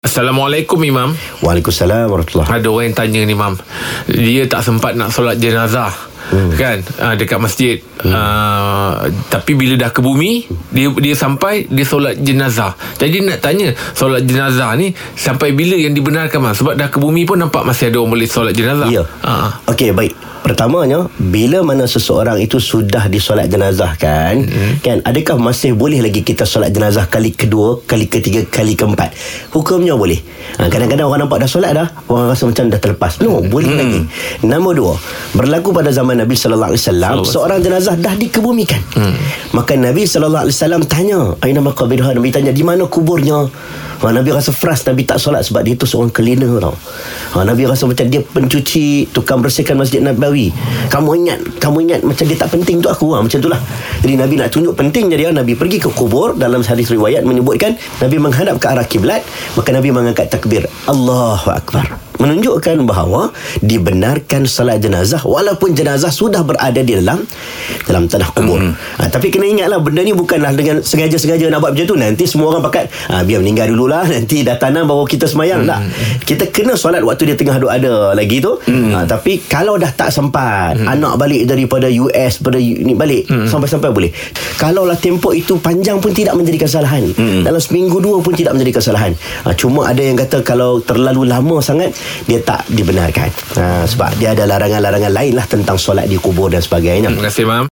Assalamualaikum Imam. Waalaikumsalam warahmatullahi Ada orang yang tanya ni Imam Dia tak sempat nak solat jenazah hmm. Kan? Uh, Dekat masjid. Hmm. uh, Tapi bila dah ke bumi Dia dia sampai Dia solat jenazah. Jadi nak tanya Solat jenazah ni Sampai bila yang dibenarkan Imam Sebab dah ke bumi pun Nampak masih ada orang boleh solat jenazah. Ya. Uh. Okey baik Pertamanya Bila mana seseorang itu Sudah disolat jenazah kan hmm. Kan Adakah masih boleh lagi Kita solat jenazah Kali kedua Kali ketiga Kali keempat? Hukumnya boleh. Ha, Kadang-kadang orang nampak dah solat dah Orang rasa macam dah terlepas. No boleh hmm. lagi. Nombor dua Berlaku pada zaman Nabi SAW Seorang jenazah dah dikebumikan. Hmm. Maka Nabi SAW tanya Aina maqabirha Nabi tanya Di mana kuburnya? Ha, Nabi rasa frust Nabi tak solat Sebab dia tu seorang cleaner tau. Ha, Nabi rasa macam dia pencuci Tukang bersihkan masjid Nabawi Kamu ingat Kamu ingat Macam dia tak penting tu aku. Ha, Macam tu lah. Jadi Nabi nak tunjuk penting Jadi Nabi pergi ke kubur Dalam hadis riwayat menyebutkan Nabi menghadap ke arah kiblat Maka Nabi mengangkat takbir Allahu Akbar. Menunjukkan bahawa dibenarkan salat jenazah walaupun jenazah sudah berada di dalam dalam tanah kubur. Mm. Ha, tapi kena ingatlah benda ni bukanlah dengan sengaja-sengaja nak buat macam tu nanti semua orang pakat ha, biar meninggal dululah nanti dah tanam baru kita semayang mm. tak. Kita kena solat waktu dia tengah ada lagi tu. Mm. Ha, tapi kalau dah tak sempat mm. anak balik daripada US pada ni balik mm. sampai-sampai boleh. Kalau lah tempoh itu panjang pun tidak menjadi kesalahan. Mm. Dalam seminggu dua pun tidak menjadi kesalahan. Ha, cuma ada yang kata kalau terlalu lama sangat dia tak dibenarkan ha, sebab dia ada larangan-larangan lain lah tentang solat di kubur dan sebagainya Terima kasih Mam